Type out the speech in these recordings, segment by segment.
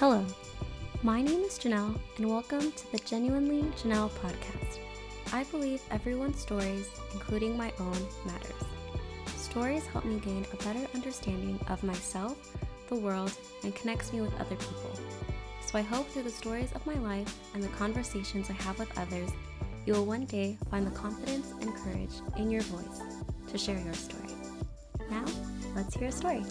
Hello, my name is Janelle, and welcome to the Genuinely Janelle podcast. I believe everyone's stories, including my own, matters. Stories help me gain a better understanding of myself, the world, and connects me with other people. So I hope through the stories of my life and the conversations I have with others, you will one day find the confidence and courage in your voice to share your story. Now, let's hear a story.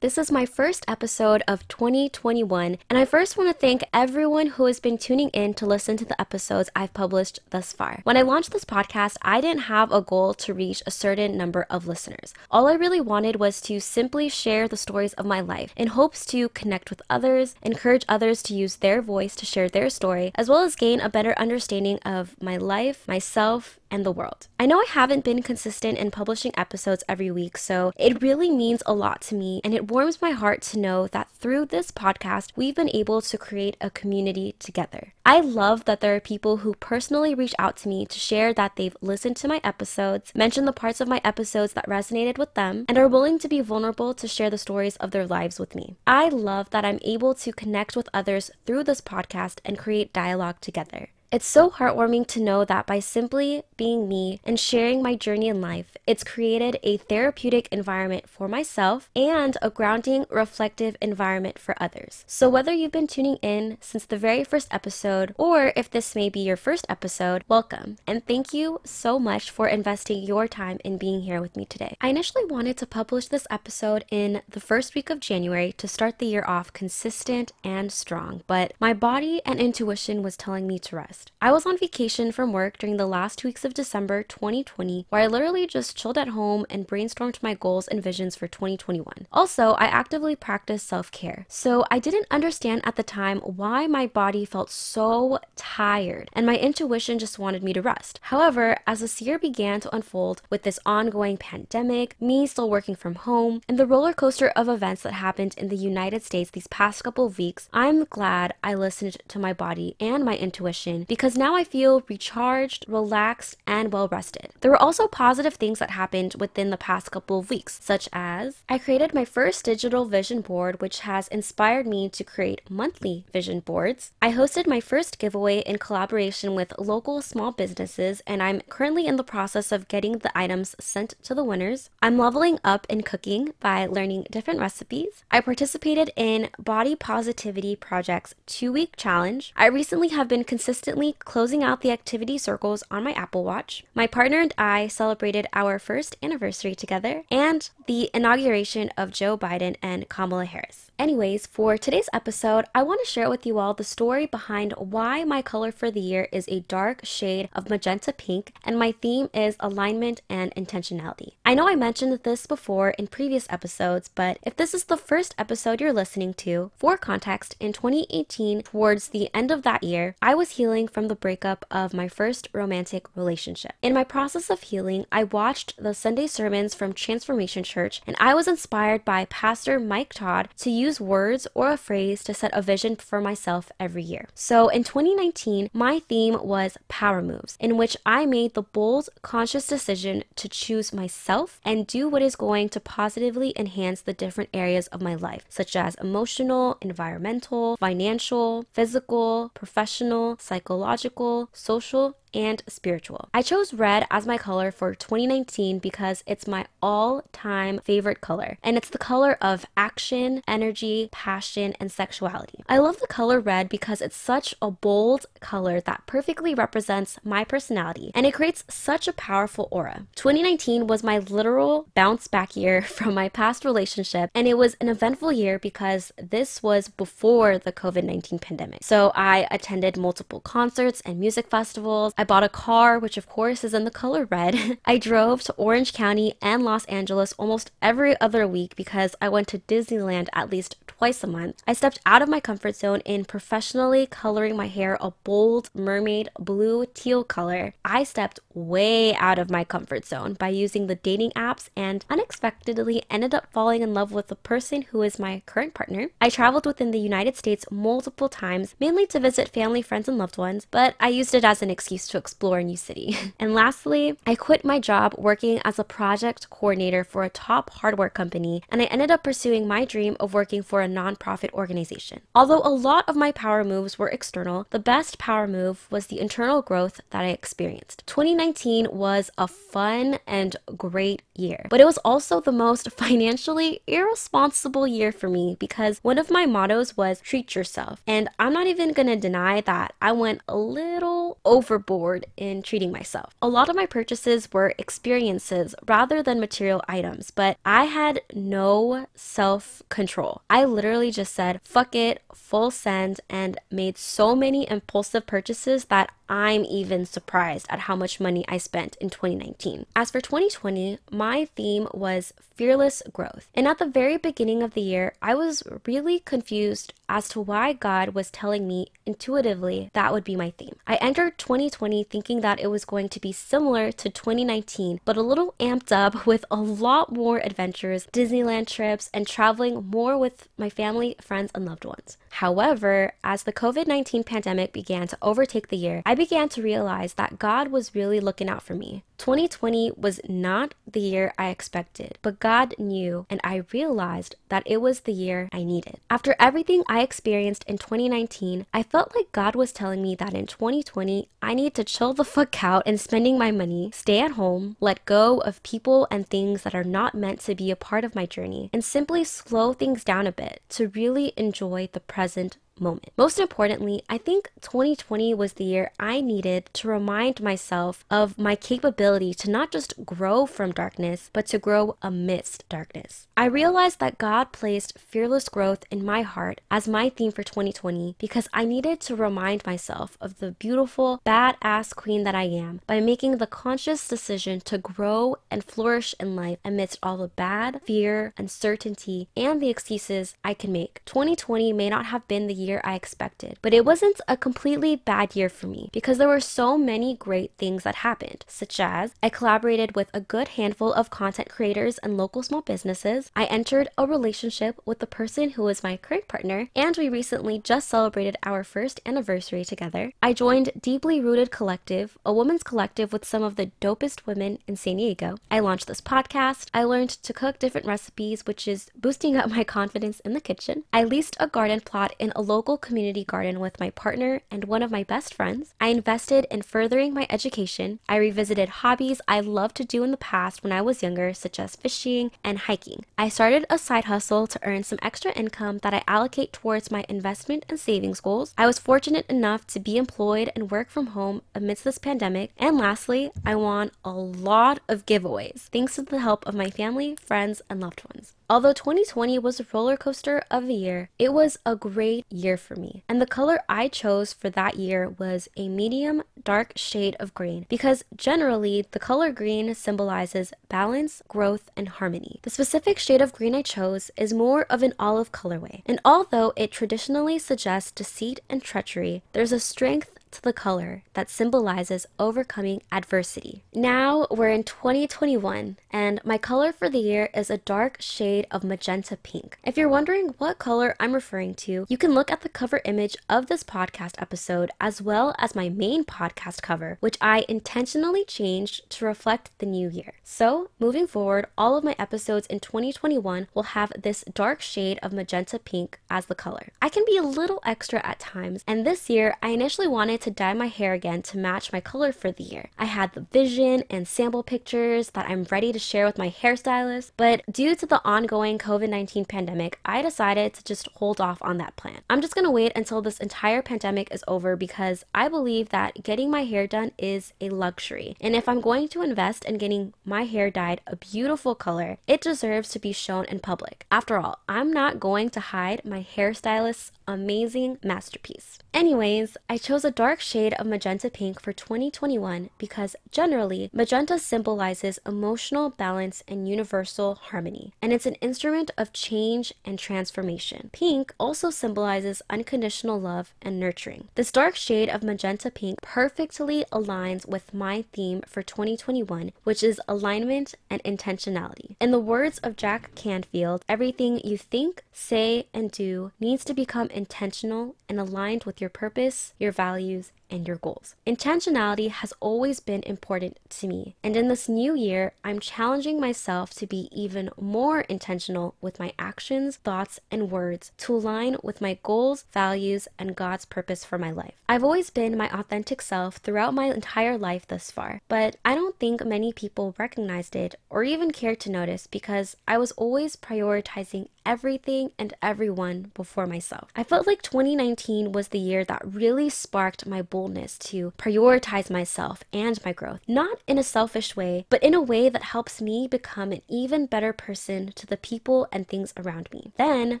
This is my first episode of 2021, and I first want to thank everyone who has been tuning in to listen to the episodes I've published thus far. When I launched this podcast, I didn't have a goal to reach a certain number of listeners. All I really wanted was to simply share the stories of my life in hopes to connect with others, encourage others to use their voice to share their story, as well as gain a better understanding of my life, myself, and the world. I know I haven't been consistent in publishing episodes every week, so it really means a lot to me, and it warms my heart to know that through this podcast, we've been able to create a community together. I love that there are people who personally reach out to me to share that they've listened to my episodes, mentioned the parts of my episodes that resonated with them, and are willing to be vulnerable to share the stories of their lives with me. I love that I'm able to connect with others through this podcast and create dialogue together. It's so heartwarming to know that by simply being me and sharing my journey in life, it's created a therapeutic environment for myself and a grounding, reflective environment for others. So, whether you've been tuning in since the very first episode, or if this may be your first episode, welcome. And thank you so much for investing your time in being here with me today. I initially wanted to publish this episode in the first week of January to start the year off consistent and strong, but my body and intuition was telling me to rest. I was on vacation from work during the last two weeks of December 2020, where I literally just chilled at home and brainstormed my goals and visions for 2021. Also, I actively practiced self care. So I didn't understand at the time why my body felt so tired and my intuition just wanted me to rest. However, as this year began to unfold with this ongoing pandemic, me still working from home, and the roller coaster of events that happened in the United States these past couple of weeks, I'm glad I listened to my body and my intuition because now I feel recharged, relaxed, and well rested. There were also positive things that happened within the past couple of weeks, such as I created my first digital vision board, which has inspired me to create monthly vision boards. I hosted my first giveaway in collaboration with local small businesses, and I'm currently in the process of getting the items sent to the winners. I'm leveling up in cooking by learning different recipes. I participated in Body Positivity Project's two week challenge. I recently have been consistently closing out the activity circles on my Apple Watch. My partner and I celebrated our first anniversary together and the inauguration of Joe Biden and Kamala Harris. Anyways, for today's episode, I want to share with you all the story behind why my color for the year is a dark shade of magenta pink and my theme is alignment and intentionality. I know I mentioned this before in previous episodes, but if this is the first episode you're listening to, for context, in 2018, towards the end of that year, I was healing from the breakup of my first romantic relationship. In my process of healing, I watched the Sunday sermons from Transformation Church and I was inspired by Pastor Mike Todd to use words or a phrase to set a vision for myself every year. So in 2019, my theme was power moves, in which I made the bold, conscious decision to choose myself and do what is going to positively enhance the different areas of my life, such as emotional, environmental, financial, physical, professional, psychological psychological, social, and spiritual. I chose red as my color for 2019 because it's my all time favorite color, and it's the color of action, energy, passion, and sexuality. I love the color red because it's such a bold color that perfectly represents my personality, and it creates such a powerful aura. 2019 was my literal bounce back year from my past relationship, and it was an eventful year because this was before the COVID 19 pandemic. So I attended multiple concerts and music festivals. I bought a car, which of course is in the color red. I drove to Orange County and Los Angeles almost every other week because I went to Disneyland at least twice a month. I stepped out of my comfort zone in professionally coloring my hair a bold mermaid blue teal color. I stepped way out of my comfort zone by using the dating apps and unexpectedly ended up falling in love with the person who is my current partner. I traveled within the United States multiple times, mainly to visit family, friends, and loved ones, but I used it as an excuse to explore a new city. and lastly, I quit my job working as a project coordinator for a top hardware company, and I ended up pursuing my dream of working for a nonprofit organization. Although a lot of my power moves were external, the best power move was the internal growth that I experienced. 2019 was a fun and great year, but it was also the most financially irresponsible year for me because one of my mottos was treat yourself. And I'm not even gonna deny that I went a little overboard in treating myself. A lot of my purchases were experiences rather than material items, but I had no self control. I literally just said, fuck it, full send, and made so many impulsive purchases that I'm even surprised at how much money I spent in 2019. As for 2020, my theme was fearless growth. And at the very beginning of the year, I was really confused as to why God was telling me intuitively that would be my theme. I entered 2020 thinking that it was going to be similar to 2019, but a little amped up with a lot more adventures, Disneyland trips, and traveling more with my family, friends, and loved ones. However, as the COVID 19 pandemic began to overtake the year, I began to realize that God was really looking out for me. 2020 was not the year I expected, but God knew, and I realized that it was the year I needed. After everything I experienced in 2019, I felt like God was telling me that in 2020, I need to chill the fuck out and spending my money, stay at home, let go of people and things that are not meant to be a part of my journey, and simply slow things down a bit to really enjoy the present moment. Most importantly, I think 2020 was the year I needed to remind myself of my capability to not just grow from darkness, but to grow amidst darkness. I realized that God placed fearless growth in my heart as my theme for 2020 because I needed to remind myself of the beautiful, badass queen that I am by making the conscious decision to grow and flourish in life amidst all the bad, fear, uncertainty, and the excuses I can make. 2020 may not have been the year I expected. But it wasn't a completely bad year for me because there were so many great things that happened, such as I collaborated with a good handful of content creators and local small businesses. I entered a relationship with the person who is my current partner, and we recently just celebrated our first anniversary together. I joined Deeply Rooted Collective, a women's collective with some of the dopest women in San Diego. I launched this podcast. I learned to cook different recipes, which is boosting up my confidence in the kitchen. I leased a garden plot in a local local community garden with my partner and one of my best friends. I invested in furthering my education. I revisited hobbies I loved to do in the past when I was younger, such as fishing and hiking. I started a side hustle to earn some extra income that I allocate towards my investment and savings goals. I was fortunate enough to be employed and work from home amidst this pandemic. And lastly, I won a lot of giveaways thanks to the help of my family, friends, and loved ones. Although 2020 was a roller coaster of a year, it was a great year for me. And the color I chose for that year was a medium dark shade of green because generally the color green symbolizes balance, growth, and harmony. The specific shade of green I chose is more of an olive colorway. And although it traditionally suggests deceit and treachery, there's a strength to the color that symbolizes overcoming adversity. Now we're in 2021, and my color for the year is a dark shade of magenta pink. If you're wondering what color I'm referring to, you can look at the cover image of this podcast episode as well as my main podcast cover, which I intentionally changed to reflect the new year. So, moving forward, all of my episodes in 2021 will have this dark shade of magenta pink as the color. I can be a little extra at times, and this year I initially wanted to dye my hair again to match my color for the year. I had the vision and sample pictures that I'm ready to share with my hairstylist, but due to the ongoing COVID 19 pandemic, I decided to just hold off on that plan. I'm just gonna wait until this entire pandemic is over because I believe that getting my hair done is a luxury. And if I'm going to invest in getting my hair dyed a beautiful color, it deserves to be shown in public. After all, I'm not going to hide my hairstylist's amazing masterpiece. Anyways, I chose a dark shade of magenta pink for 2021 because generally, magenta symbolizes emotional balance and universal harmony, and it's an instrument of change and transformation. Pink also symbolizes unconditional love and nurturing. This dark shade of magenta pink perfectly aligns with my theme for 2021, which is alignment and intentionality. In the words of Jack Canfield, everything you think, say, and do needs to become intentional and aligned with your purpose, your values, and your goals. Intentionality has always been important to me, and in this new year, I'm challenging myself to be even more intentional with my actions, thoughts, and words to align with my goals, values, and God's purpose for my life. I've always been my authentic self throughout my entire life thus far, but I don't think many people recognized it or even cared to notice because I was always prioritizing everything and everyone before myself. I felt like 2019 was the year that really sparked my boldness to prioritize myself and my growth, not in a selfish way, but in a way that helps me become an even better person to the people and things around me. Then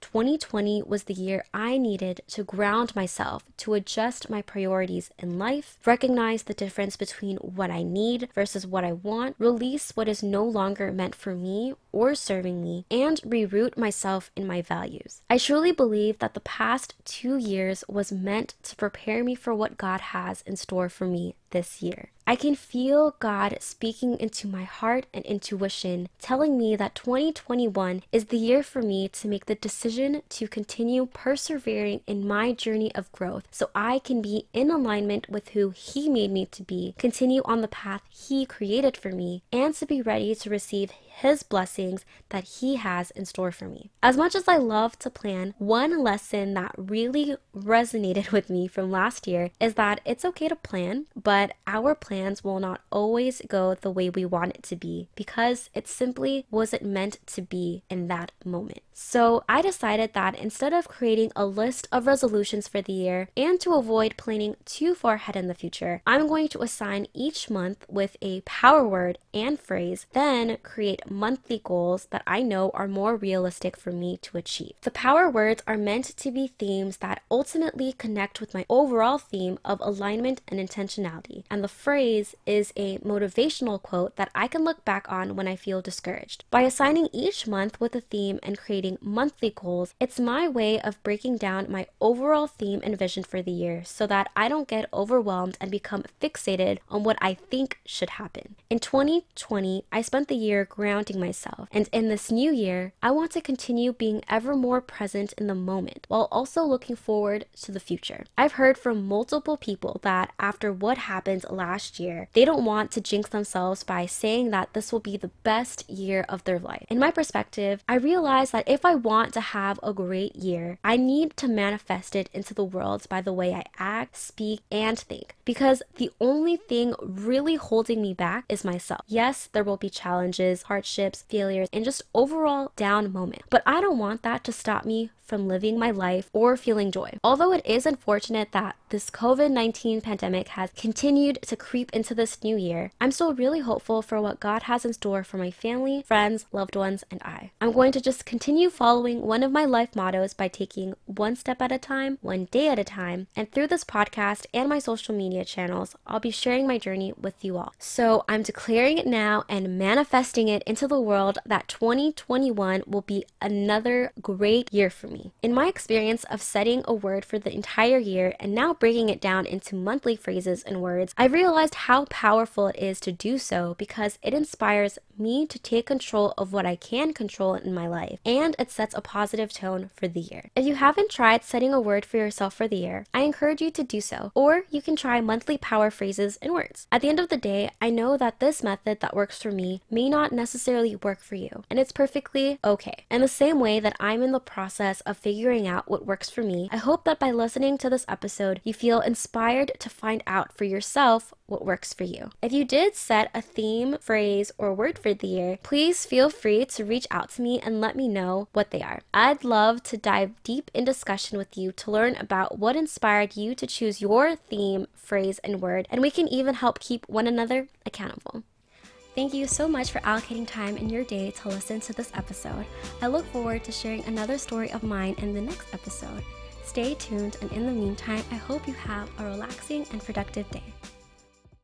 2020 was the year I needed to ground myself, to adjust my priorities in life, recognize the difference between what I need versus what I want, release what is no longer meant for me or serving me, and reroute myself myself in my values. I truly believe that the past two years was meant to prepare me for what God has in store for me this year. I can feel God speaking into my heart and intuition, telling me that 2021 is the year for me to make the decision to continue persevering in my journey of growth so I can be in alignment with who He made me to be, continue on the path He created for me, and to be ready to receive His blessings that He has in store for me. As much as I love to plan, one lesson that really resonated with me from last year is that it's okay to plan, but our our plans will not always go the way we want it to be because it simply wasn't meant to be in that moment. So I decided that instead of creating a list of resolutions for the year and to avoid planning too far ahead in the future, I'm going to assign each month with a power word and phrase, then create monthly goals that I know are more realistic for me to achieve. The power words are meant to be themes that ultimately connect with my overall theme of alignment and intentionality and the phrase is a motivational quote that I can look back on when I feel discouraged. By assigning each month with a theme and creating monthly goals, it's my way of breaking down my overall theme and vision for the year so that I don't get overwhelmed and become fixated on what I think should happen. In 2020, I spent the year grounding myself, and in this new year, I want to continue being ever more present in the moment while also looking forward to the future. I've heard from multiple people that after what happened, last year, they don't want to jinx themselves by saying that this will be the best year of their life. In my perspective, I realize that if I want to have a great year, I need to manifest it into the world by the way I act, speak, and think. Because the only thing really holding me back is myself. Yes, there will be challenges, hardships, failures, and just overall down moment. But I don't want that to stop me from living my life or feeling joy. Although it is unfortunate that this COVID 19 pandemic has continued to creep into this new year, I'm still really hopeful for what God has in store for my family, friends, loved ones, and I. I'm going to just continue following one of my life mottos by taking one step at a time, one day at a time, and through this podcast and my social media channels, I'll be sharing my journey with you all. So I'm declaring it now and manifesting it into the world that 2021 will be another great year for me. In my experience of setting a word for the entire year and now breaking it down into monthly phrases and words, I've realized how powerful it is to do so because it inspires me to take control of what I can control in my life and it sets a positive tone for the year. If you haven't tried setting a word for yourself for the year, I encourage you to do so, or you can try monthly power phrases and words. At the end of the day, I know that this method that works for me may not necessarily work for you, and it's perfectly okay. In the same way that I'm in the process of figuring out what works for me, I hope that by listening to this episode, you feel inspired to find out for yourself what works for you. If you did set a theme, phrase, or word for the year, please feel free to reach out to me and let me know what they are. I'd love to dive deep in discussion with you to learn about what inspired you to choose your theme, phrase, and word, and we can even help keep one another accountable. Thank you so much for allocating time in your day to listen to this episode. I look forward to sharing another story of mine in the next episode. Stay tuned, and in the meantime, I hope you have a relaxing and productive day.